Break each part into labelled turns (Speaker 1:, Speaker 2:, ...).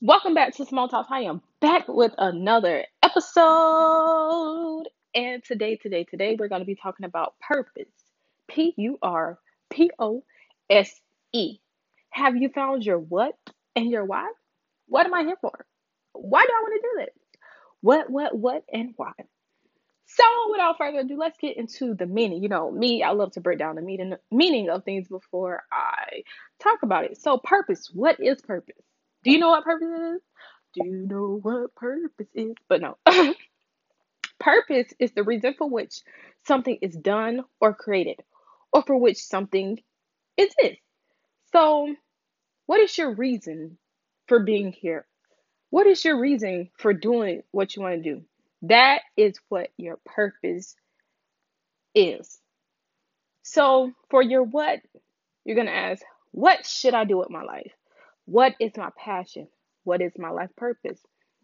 Speaker 1: Welcome back to Small Talk. I am back with another episode. And today, today, today, we're going to be talking about purpose. P U R P O S E. Have you found your what and your why? What am I here for? Why do I want to do this? What, what, what, and why? So, without further ado, let's get into the meaning. You know, me, I love to break down the meaning meaning of things before I talk about it. So, purpose. What is purpose? Do you know what purpose is? Do you know what purpose is? But no. purpose is the reason for which something is done or created, or for which something exists. So, what is your reason for being here? What is your reason for doing what you want to do? That is what your purpose is. So, for your what, you're going to ask, what should I do with my life? What is my passion? What is my life purpose?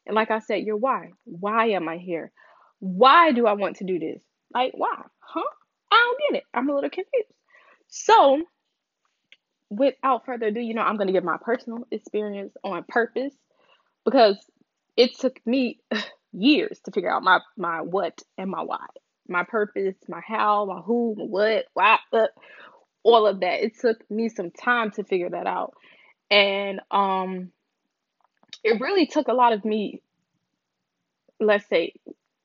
Speaker 1: And like I said, your why. Why am I here? Why do I want to do this? Like, why? Huh? I don't get it. I'm a little confused. So, without further ado, you know, I'm going to give my personal experience on purpose because it took me years to figure out my my what and my why, my purpose, my how, my who, my what, why, uh, all of that. It took me some time to figure that out, and um, it really took a lot of me. Let's say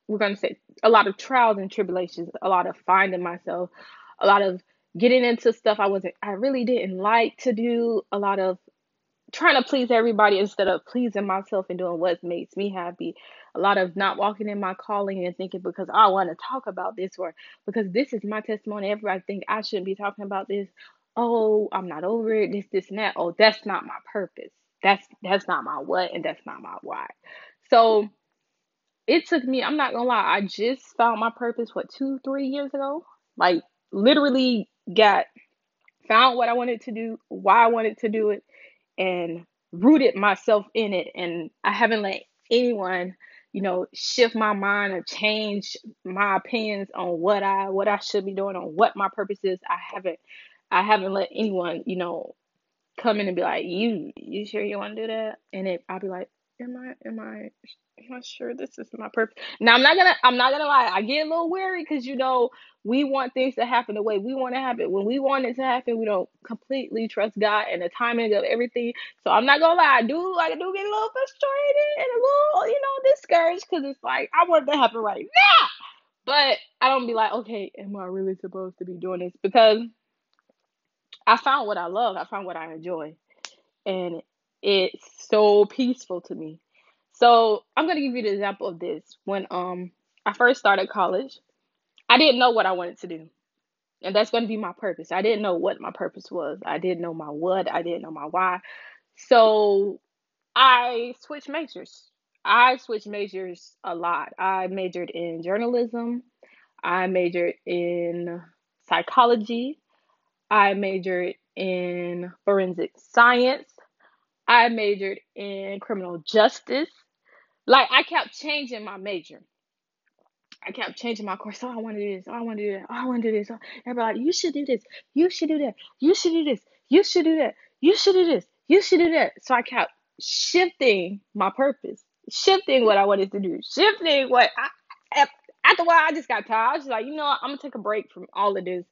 Speaker 1: we're going to say a lot of trials and tribulations, a lot of finding myself, a lot of getting into stuff I wasn't, I really didn't like to do, a lot of trying to please everybody instead of pleasing myself and doing what makes me happy. A lot of not walking in my calling and thinking because I want to talk about this or because this is my testimony. Everybody think I shouldn't be talking about this. Oh, I'm not over it. This, this, and that. Oh, that's not my purpose. That's that's not my what and that's not my why. So it took me, I'm not gonna lie, I just found my purpose what two, three years ago. Like literally got found what I wanted to do, why I wanted to do it, and rooted myself in it. And I haven't let anyone, you know, shift my mind or change my opinions on what I what I should be doing, on what my purpose is. I haven't I haven't let anyone, you know, come in and be like, "You, you sure you want to do that?" And it, I'll be like, "Am I, am I, am I sure this is my purpose?" Now, I'm not gonna, I'm not gonna lie. I get a little weary because you know we want things to happen the way we want to happen. When we want it to happen, we don't completely trust God and the timing of everything. So I'm not gonna lie. I do, I do get a little frustrated and a little, you know, discouraged because it's like I want it to happen right now. But I don't be like, okay, am I really supposed to be doing this? Because I found what I love. I found what I enjoy and it's so peaceful to me. So I'm gonna give you the example of this. When um I first started college, I didn't know what I wanted to do. And that's gonna be my purpose. I didn't know what my purpose was. I didn't know my what, I didn't know my why. So I switched majors. I switched majors a lot. I majored in journalism. I majored in psychology. I majored in forensic science. I majored in criminal justice. Like I kept changing my major. I kept changing my course. Oh, I want to do this. Oh, I want to do that. Oh, I want to do this. Oh, everybody, like, you should do this. You should do that. You should do this. You should do that. You should do this. You should do that. So I kept shifting my purpose, shifting what I wanted to do, shifting what I. After a while, I just got tired. I was like, you know what? I'm gonna take a break from all of this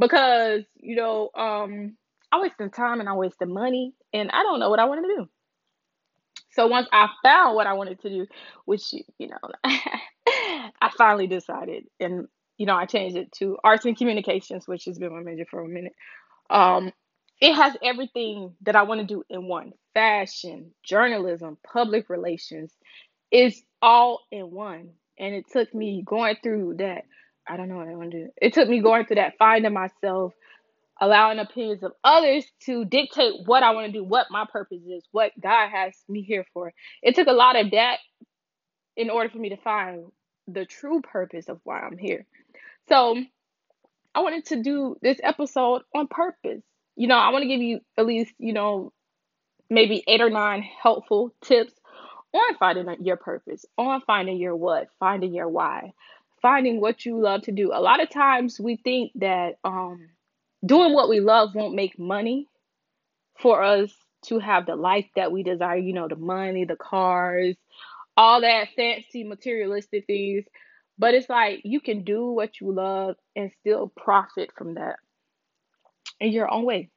Speaker 1: because you know, um, I wasted time and I wasted money, and I don't know what I wanted to do. So once I found what I wanted to do, which you know, I finally decided, and you know, I changed it to arts and communications, which has been my major for a minute. Um, it has everything that I want to do in one: fashion, journalism, public relations. It's all in one, and it took me going through that. I don't know what I want to do. It took me going through that, finding myself, allowing opinions of others to dictate what I want to do, what my purpose is, what God has me here for. It took a lot of that in order for me to find the true purpose of why I'm here. So I wanted to do this episode on purpose. You know, I want to give you at least, you know, maybe eight or nine helpful tips on finding your purpose, on finding your what, finding your why, finding what you love to do. A lot of times we think that um doing what we love won't make money for us to have the life that we desire, you know, the money, the cars, all that fancy materialistic things. But it's like you can do what you love and still profit from that in your own way.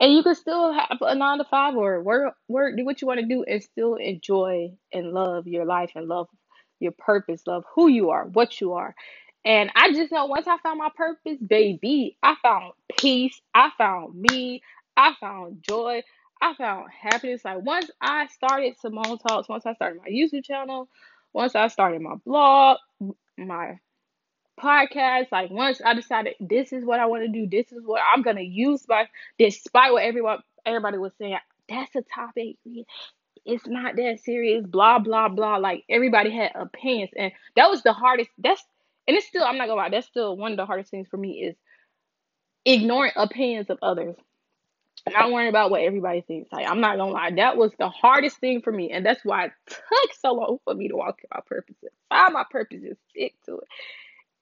Speaker 1: And you can still have a nine to five or work work, do what you want to do and still enjoy and love your life and love your purpose, love who you are, what you are. And I just know once I found my purpose, baby, I found peace, I found me, I found joy, I found happiness. Like once I started Symone Talks, once I started my YouTube channel, once I started my blog, my podcast. Like once I decided this is what I want to do, this is what I'm gonna use by despite what everyone everybody was saying. That's a topic. It's not that serious. Blah blah blah. Like everybody had opinions, and that was the hardest. That's and it's still. I'm not gonna lie. That's still one of the hardest things for me is ignoring opinions of others. Not worrying about what everybody thinks. Like I'm not gonna lie, that was the hardest thing for me, and that's why it took so long for me to walk in my purpose, find my purpose, and stick to it.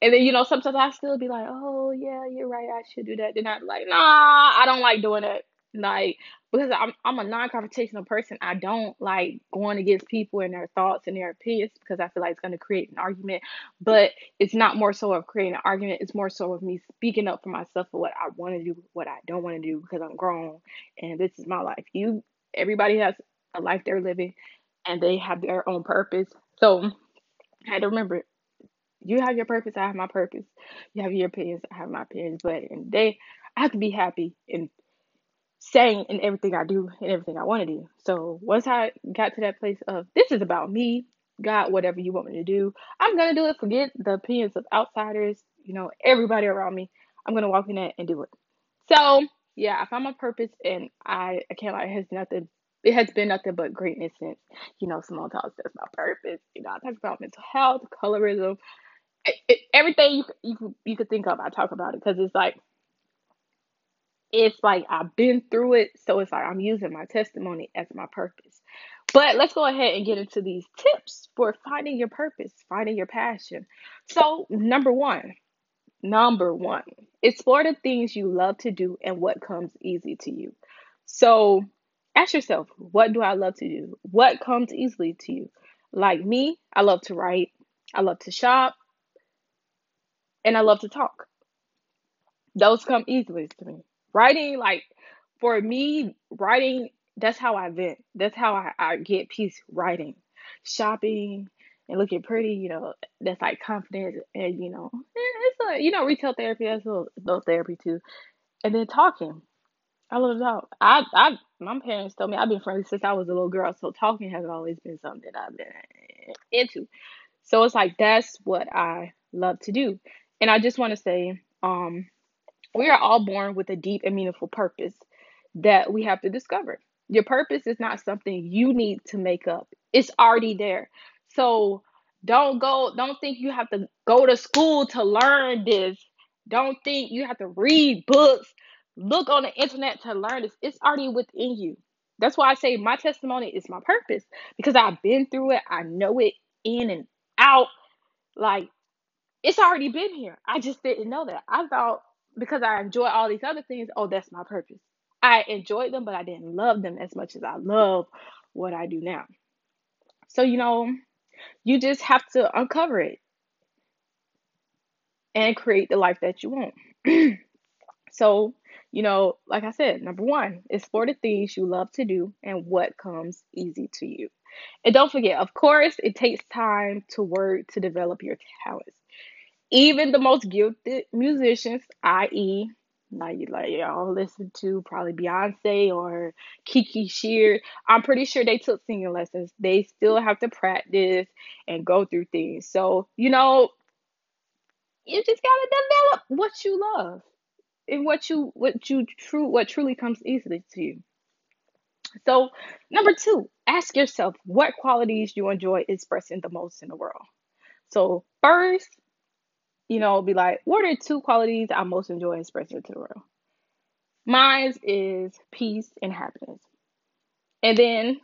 Speaker 1: And then, you know, sometimes I still be like, oh, yeah, you're right. I should do that. Then I'm like, nah, I don't like doing that. Like, because I'm, I'm a non confrontational person. I don't like going against people and their thoughts and their opinions because I feel like it's going to create an argument. But it's not more so of creating an argument. It's more so of me speaking up for myself for what I want to do, what I don't want to do because I'm grown and this is my life. You, everybody has a life they're living and they have their own purpose. So I had to remember you have your purpose, I have my purpose. You have your opinions, I have my opinions. But in the day, I have to be happy and saying in everything I do and everything I want to do. So once I got to that place of this is about me, God, whatever you want me to do, I'm gonna do it. Forget the opinions of outsiders, you know, everybody around me. I'm gonna walk in that and do it. So yeah, I found my purpose and I, I can't lie, it has nothing it has been nothing but greatness since, you know, Symone Talks that's my purpose. You know, I talk about mental health, colorism, it, everything you you you could think of, I talk about it because it's like it's like I've been through it, so it's like I'm using my testimony as my purpose. But let's go ahead and get into these tips for finding your purpose, finding your passion. So, number one, number one, explore the things you love to do and what comes easy to you. So, ask yourself, what do I love to do? What comes easily to you? Like me, I love to write, I love to shop, and I love to talk. Those come easily to me. Writing, like for me, writing, that's how I vent. That's how I, I get peace writing. Shopping and looking pretty, you know, that's like confidence and you know, it's a you know, retail therapy, that's a little, little therapy too. And then talking. I love talk. I I my parents told me I've been friendly since I was a little girl, so talking has always been something that I've been into. So it's like that's what I love to do. And I just want to say, um, we are all born with a deep and meaningful purpose that we have to discover. Your purpose is not something you need to make up. It's already there. So don't go, don't think you have to go to school to learn this. Don't think you have to read books, look on the internet to learn this. It's already within you. That's why I say my testimony is my purpose because I've been through it. I know it in and out. Like it's already been here. I just didn't know that. I thought because I enjoy all these other things, oh, that's my purpose. I enjoyed them, but I didn't love them as much as I love what I do now. So, you know, you just have to uncover it and create the life that you want. so, you know, like I said, number one, explore the things you love to do and what comes easy to you. And don't forget, of course, it takes time to work to develop your talents even the most gifted musicians, i.e., like like y'all listen to probably Beyonce or Kiki Sheard, I'm pretty sure they took singing lessons. They still have to practice and go through things. So, you know, you just gotta develop what you love and what you what you true what truly comes easily to you. So, number two, ask yourself what qualities you enjoy expressing the most in the world. So, first, you know, be like, what are two qualities I most enjoy expressing to the world? Mine is peace and happiness. And then,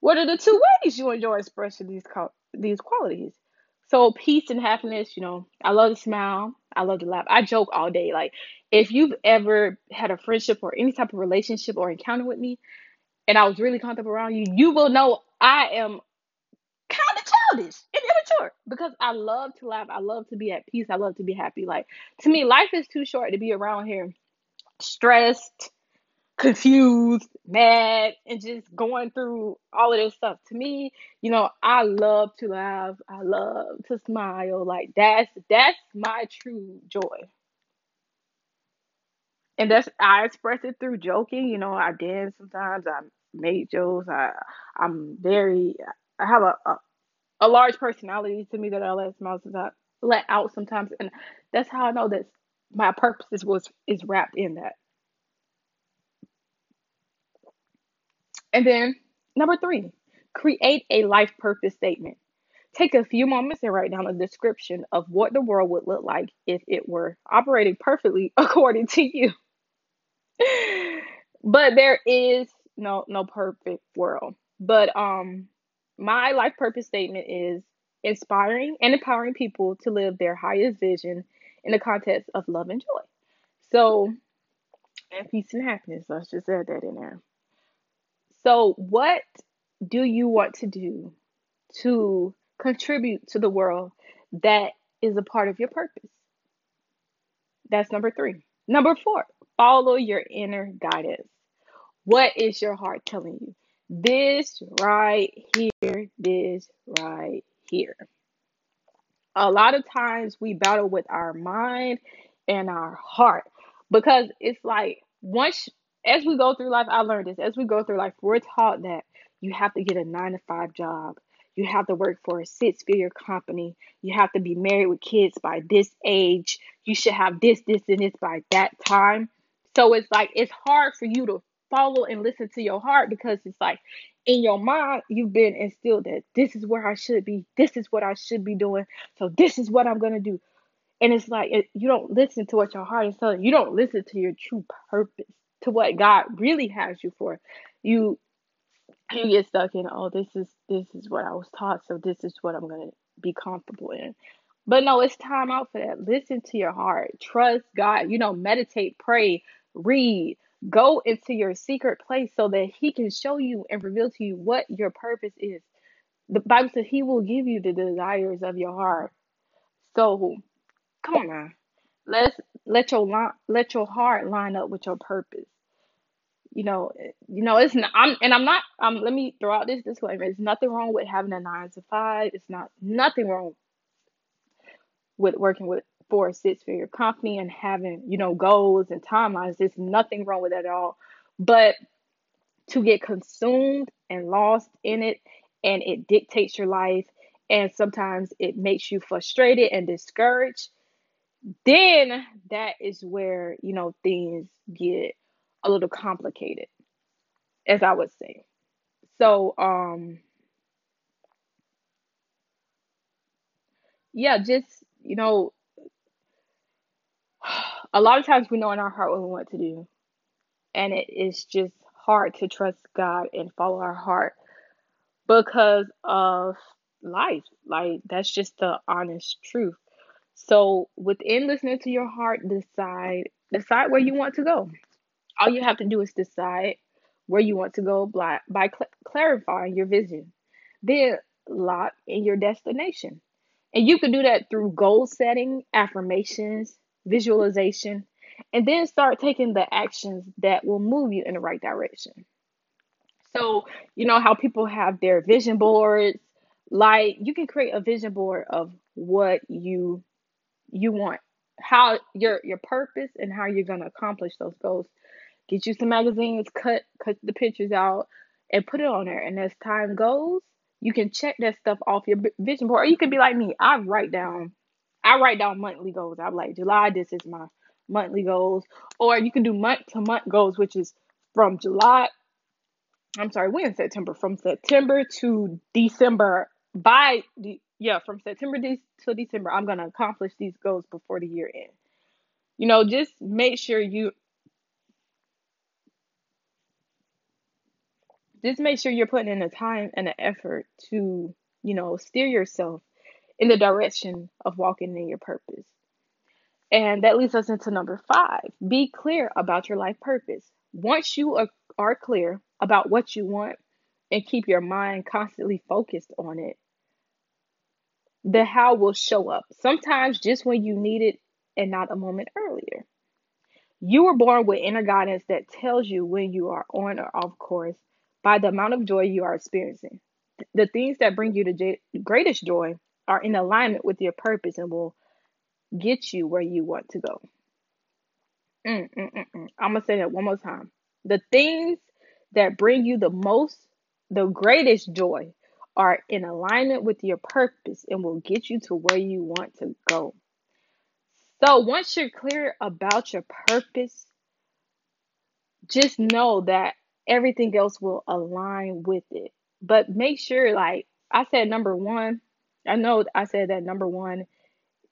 Speaker 1: what are the two ways you enjoy expressing these these qualities? So, peace and happiness, you know, I love to smile. I love to laugh. I joke all day. Like, if you've ever had a friendship or any type of relationship or encounter with me, and I was really comfortable around you, you will know I am childish and immature because I love to laugh. I love to be at peace. I love to be happy. Like to me, life is too short to be around here stressed, confused, mad, and just going through all of this stuff. To me, you know, I love to laugh. I love to smile. Like that's that's my true joy. And that's I express it through joking. You know, I dance sometimes. I make jokes. I I'm very I have a, a, a large personality to me that I let smile let out sometimes, and that's how I know that my purpose was is wrapped in that. And then number three, create a life purpose statement. Take a few moments and write down a description of what the world would look like if it were operating perfectly according to you. but there is no no perfect world. But um my life purpose statement is inspiring and empowering people to live their highest vision in the context of love and joy. So, and peace and happiness. Let's just add that in there. So, what do you want to do to contribute to the world that is a part of your purpose? That's number three. Number four, follow your inner guidance. What is your heart telling you? This right here, this right here. A lot of times we battle with our mind and our heart because it's like once as we go through life, I learned this. As we go through life, we're taught that you have to get a nine to five job. You have to work for a six figure company. You have to be married with kids by this age. You should have this, this, and this by that time. So it's like it's hard for you to follow and listen to your heart because it's like in your mind you've been instilled that this is where I should be. This is what I should be doing. So this is what I'm gonna do. And it's like it, you don't listen to what your heart is telling you. You don't listen to your true purpose, to what God really has you for. You you get stuck in oh this is this is what I was taught, so this is what I'm gonna be comfortable in. But no, it's time out for that. Listen to your heart. Trust God. You know, meditate, pray, read. Go into your secret place so that He can show you and reveal to you what your purpose is. The Bible says He will give you the desires of your heart. So come on now. Let's let your li- let your heart line up with your purpose you know, you know, it's not. I'm and I'm not. Um, let me throw out this disclaimer. There's nothing wrong with having a nine to five. It's not nothing wrong with working with for a six figure company and having you know goals and timelines. There's nothing wrong with that at all. But to get consumed and lost in it, and it dictates your life, and sometimes it makes you frustrated and discouraged. Then that is where you know things get a little complicated, as I would say. So, um, yeah, just, you know, a lot of times we know in our heart what we want to do, and it is just hard to trust God and follow our heart because of life. Like, that's just the honest truth. So, within listening to your heart, decide decide where you want to go. All you have to do is decide where you want to go by, by cl- clarifying your vision. Then lock in your destination. And you can do that through goal setting, affirmations, visualization, and then start taking the actions that will move you in the right direction. So, you know how people have their vision boards, like you can create a vision board of what you you want, how your your purpose and how you're going to accomplish those goals. Get you some magazines, cut cut the pictures out, and put it on there. And as time goes, you can check that stuff off your vision board. Or you can be like me. I write down, I write down monthly goals. I'm like July. This is my monthly goals. Or you can do month to month goals, which is from July. I'm sorry, we're in September. From September to December. By the yeah, from September de- to December, I'm gonna accomplish these goals before the year end. You know, just make sure you just make sure you're putting in the time and the effort to, you know, steer yourself in the direction of walking in your purpose. And that leads us into number five be clear about your life purpose. Once you are, are clear about what you want and keep your mind constantly focused on it, the how will show up. Sometimes just when you need it and not a moment earlier. You were born with inner guidance that tells you when you are on or off course by the amount of joy you are experiencing. The things that bring you the greatest joy are in alignment with your purpose and will get you where you want to go. Mm, mm, mm, mm. I'm going to say that one more time. The things that bring you the most, the greatest joy are in alignment with your purpose and will get you to where you want to go. So once you're clear about your purpose, just know that everything else will align with it. But make sure, like I said, number one, I know I said that number one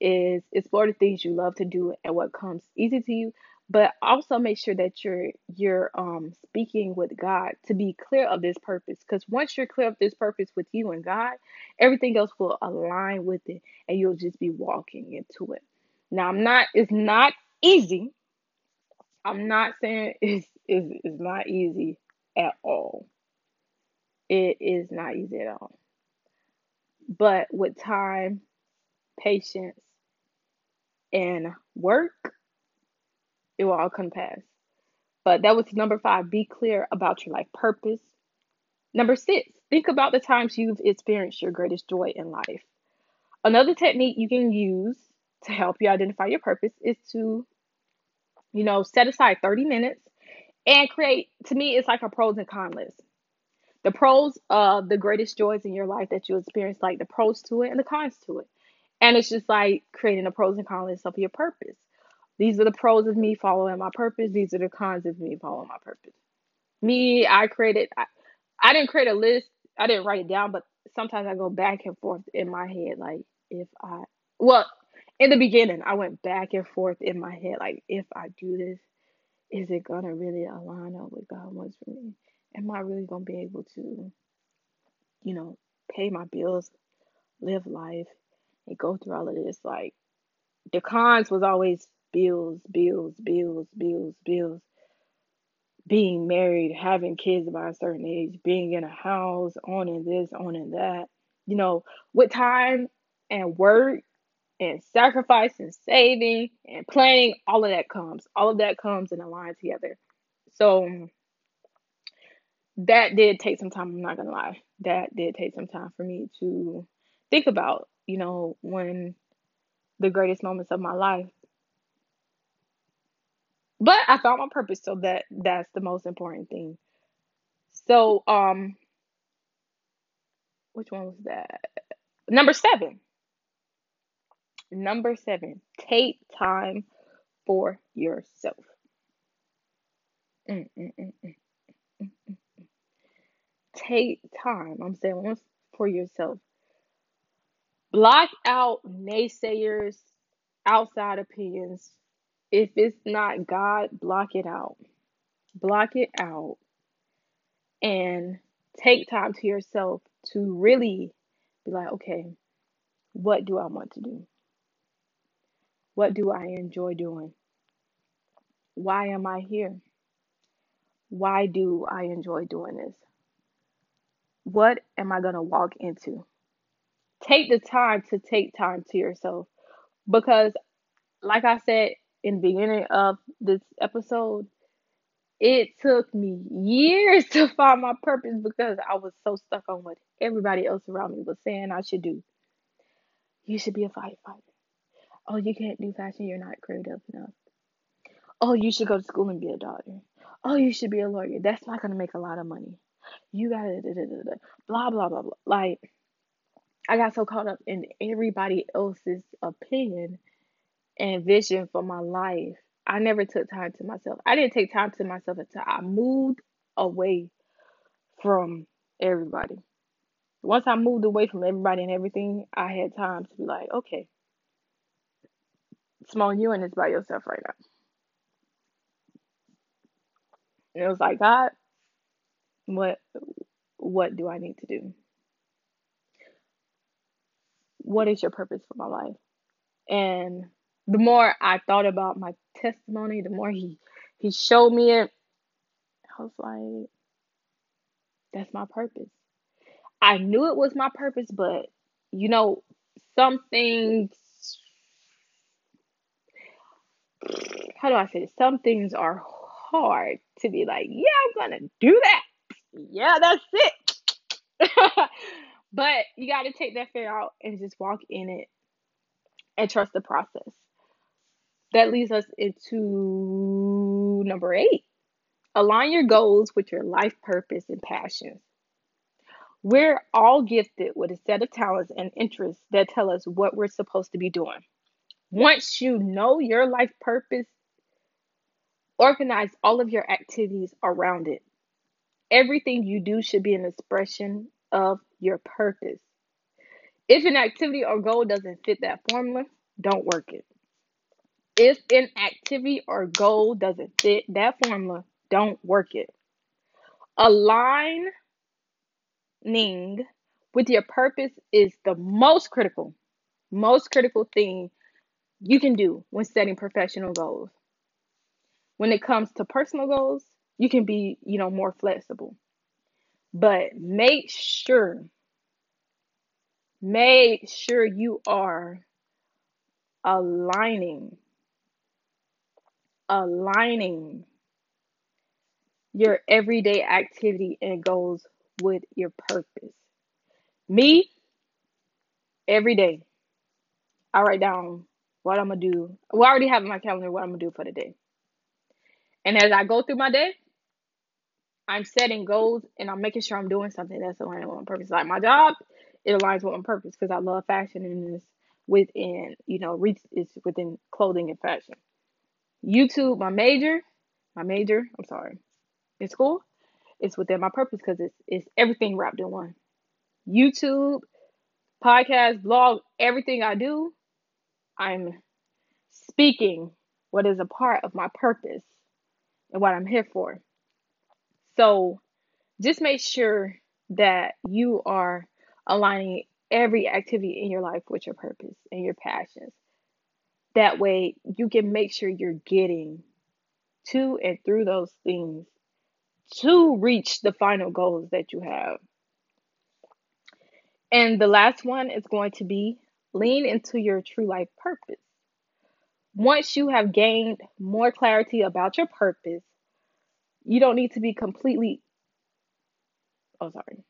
Speaker 1: is explore the things you love to do and what comes easy to you but also make sure that you're you're um speaking with God to be clear of this purpose because once you're clear of this purpose with you and God everything else will align with it and you'll just be walking into it. Now I'm not it's not easy. I'm not saying it's it's, it's not easy at all. It is not easy at all but with time patience and work it will all come to pass. But that was number five. Be clear about your life purpose. Number six, think about the times you've experienced your greatest joy in life. Another technique you can use to help you identify your purpose is to, you know, set aside 30 minutes and create, to me, it's like a pros and cons list. The pros of the greatest joys in your life that you experience, like the pros to it and the cons to it. And it's just like creating a pros and cons of your purpose. These are the pros of me following my purpose. These are the cons of me following my purpose. Me, I created, I, I didn't create a list. I didn't write it down, but sometimes I go back and forth in my head. Like, if I, well, in the beginning, I went back and forth in my head. Like, if I do this, is it going to really align up with God wants for me? Am I really going to be able to, you know, pay my bills, live life, and go through all of this? Like, the cons was always bills, bills, bills, bills, bills. Being married, having kids by a certain age, being in a house, owning this, owning that. You know, with time and work and sacrifice and saving and planning, all of that comes. All of that comes in a line together. So that did take some time, I'm not gonna lie. That did take some time for me to think about, you know, when the greatest moments of my life but I found my purpose, so that that's the most important thing. So, um, which one was that? Number seven. Number seven. Take time for yourself. Mm, mm, mm, mm, mm, mm. Take time. I'm saying once for yourself. Block out naysayers, outside opinions. If it's not God, block it out. Block it out and take time to yourself to really be like, okay, what do I want to do? What do I enjoy doing? Why am I here? Why do I enjoy doing this? What am I going to walk into? Take the time to take time to yourself because, like I said in the beginning of this episode, it took me years to find my purpose because I was so stuck on what everybody else around me was saying I should do. You should be a firefighter. Oh, you can't do fashion, you're not creative enough. Oh, you should go to school and be a doctor. Oh, you should be a lawyer. That's not gonna make a lot of money. You da, da, blah blah blah blah. Like I got so caught up in everybody else's opinion and vision for my life. I never took time to myself. I didn't take time to myself until I moved away from everybody. Once I moved away from everybody and everything, I had time to be like, okay, small you and this by yourself right now. And it was like, God, what what do I need to do? What is your purpose for my life? And the more I thought about my testimony, the more he he showed me it. I was like, That's my purpose. I knew it was my purpose, but you know, some things how do I say this? Some things are hard to be like, yeah, I'm gonna do that. Yeah, that's it. but you got to take that fear out and just walk in it and trust the process. That leads us into number eight. Align your goals with your life purpose and passions. We're all gifted with a set of talents and interests that tell us what we're supposed to be doing. Once you know your life purpose, organize all of your activities around it. Everything you do should be an expression of your purpose. If an activity or goal doesn't fit that formula, don't work it. If an activity or goal doesn't fit that formula, don't work it. Aligning with your purpose is the most critical, most critical thing you can do when setting professional goals. When it comes to personal goals, you can be, you know, more flexible. But make sure make sure you are aligning aligning your everyday activity and goals with your purpose. Me, every day, I write down what I'm gonna do. Well, I already have in my calendar what I'm gonna do for the day. And as I go through my day, I'm setting goals and I'm making sure I'm doing something that's aligned with my purpose. Like my job, it aligns with my purpose because I love fashion and it's within, you know, reach is within clothing and fashion. YouTube, my major, my major, I'm sorry, in school, it's within my purpose because it's it's everything wrapped in one. YouTube, podcast, blog, everything I do, I'm speaking what is a part of my purpose and what I'm here for. So just make sure that you are aligning every activity in your life with your purpose and your passions. That way, you can make sure you're getting to and through those things to reach the final goals that you have. And the last one is going to be lean into your true life purpose. Once you have gained more clarity about your purpose, you don't need to be completely, oh, sorry.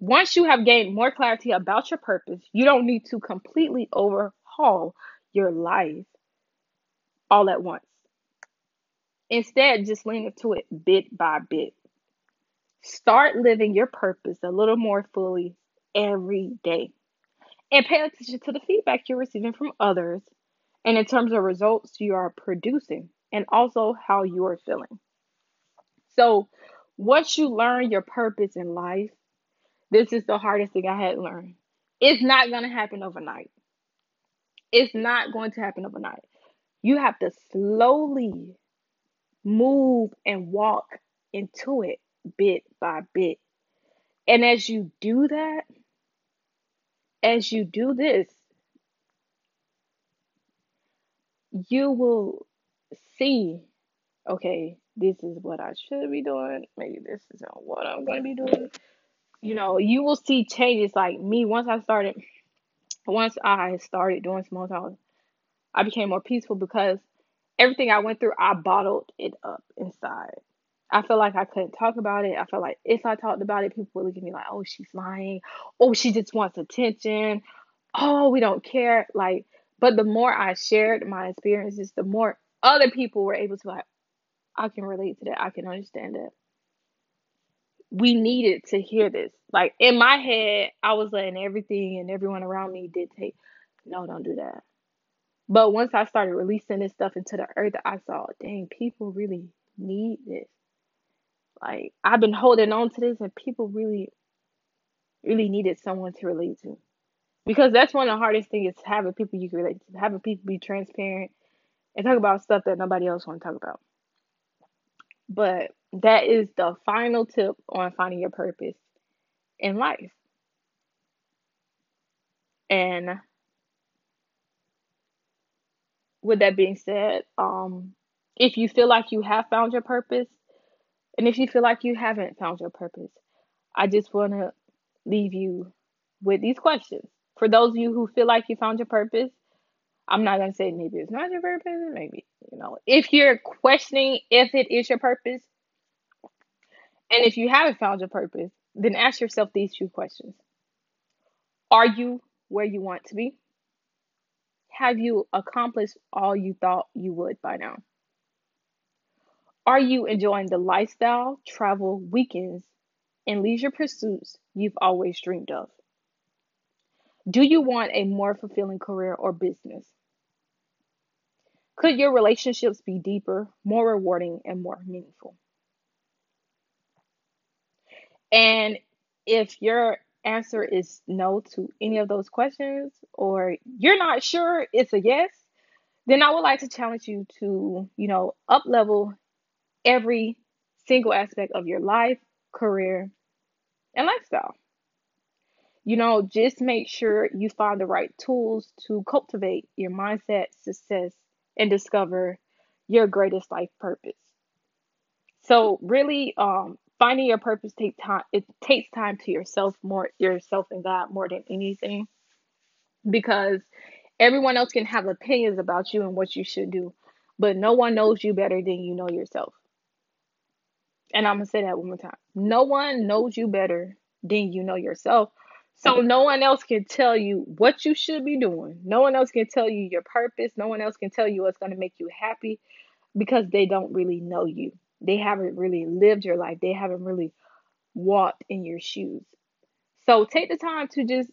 Speaker 1: Once you have gained more clarity about your purpose, you don't need to completely overhaul your life all at once. Instead, just lean into it bit by bit. Start living your purpose a little more fully every day. And pay attention to the feedback you're receiving from others and in terms of results you are producing and also how you are feeling. So, once you learn your purpose in life, this is the hardest thing I had learned. It's not going to happen overnight. It's not going to happen overnight. You have to slowly move and walk into it bit by bit. And as you do that, as you do this, you will see okay, this is what I should be doing. Maybe this isn't what I'm going to be doing. You know, you will see changes like me once I started, once I started doing small talk, I became more peaceful because everything I went through, I bottled it up inside. I felt like I couldn't talk about it. I felt like if I talked about it, people would look at me like, oh, she's lying. Oh, she just wants attention. Oh, we don't care. Like, but the more I shared my experiences, the more other people were able to like, I can relate to that. I can understand that. We needed to hear this. Like in my head, I was letting everything and everyone around me dictate, no, don't do that. But once I started releasing this stuff into the earth, I saw, dang, people really need this. Like I've been holding on to this, and people really, really needed someone to relate to. Because that's one of the hardest things is having people you can relate to, having people be transparent and talk about stuff that nobody else want to talk about. But that is the final tip on finding your purpose in life. And with that being said, um, if you feel like you have found your purpose, and if you feel like you haven't found your purpose, I just want to leave you with these questions. For those of you who feel like you found your purpose, I'm not to say maybe it's not your purpose, maybe, you know, if you're questioning if it is your purpose, and if you haven't found your purpose, then ask yourself these two questions Are you where you want to be? Have you accomplished all you thought you would by now? Are you enjoying the lifestyle, travel, weekends, and leisure pursuits you've always dreamed of? Do you want a more fulfilling career or business? Could your relationships be deeper, more rewarding, and more meaningful? And if your answer is no to any of those questions, or you're not sure it's a yes, then I would like to challenge you to, you know, up level every single aspect of your life, career, and lifestyle. You know, just make sure you find the right tools to cultivate your mindset, success, and discover your greatest life purpose. So, really, um, finding your purpose take time. It takes time to yourself more, yourself and God more than anything, because everyone else can have opinions about you and what you should do, but no one knows you better than you know yourself. And I'm gonna say that one more time. No one knows you better than you know yourself. So no one else can tell you what you should be doing. No one else can tell you your purpose. No one else can tell you what's going to make you happy because they don't really know you. They haven't really lived your life. They haven't really walked in your shoes. So take the time to just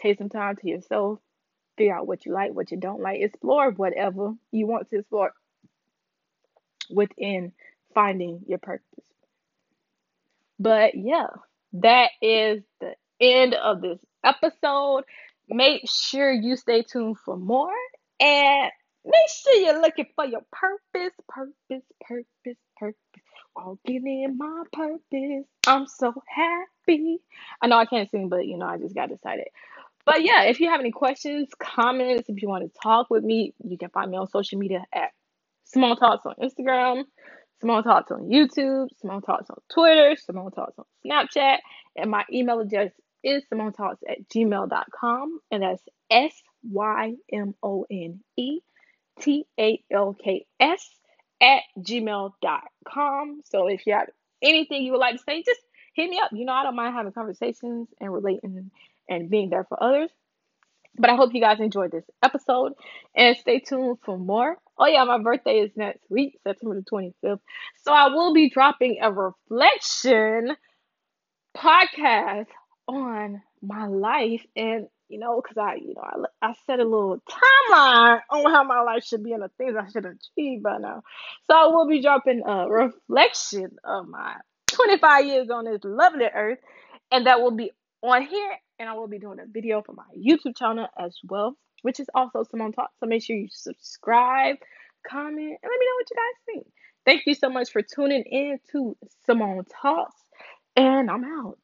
Speaker 1: take some time to yourself, figure out what you like, what you don't like, explore whatever you want to explore within finding your purpose. But yeah, that is the end of this episode. Make sure you stay tuned for more and make sure you're looking for your purpose, purpose, purpose, purpose. Walking in my purpose. I'm so happy. I know I can't sing, but you know, I just got excited. But yeah, if you have any questions, comments, if you want to talk with me, you can find me on social media at Small Talks on Instagram, Small Talks on YouTube, Small Talks on Twitter, Small Talks on Snapchat, and my email address is symonetalks at gmail.com, and that's S Y M O N E T A L K S at gmail.com. So if you have anything you would like to say, just hit me up. You know, I don't mind having conversations and relating and being there for others. But I hope you guys enjoyed this episode and stay tuned for more. Oh, yeah, my birthday is next week, September the 25th. So I will be dropping a reflection podcast on my life and you know because i you know I, I set a little timeline on how my life should be and the things i should achieve by now. So i will be dropping a reflection of my 25 years on this lovely earth and that will be on here and i will be doing a video for my youtube channel as well which is also symone talk so make sure you subscribe comment and let me know what you guys think. Thank you so much for tuning in to symone talks and i'm out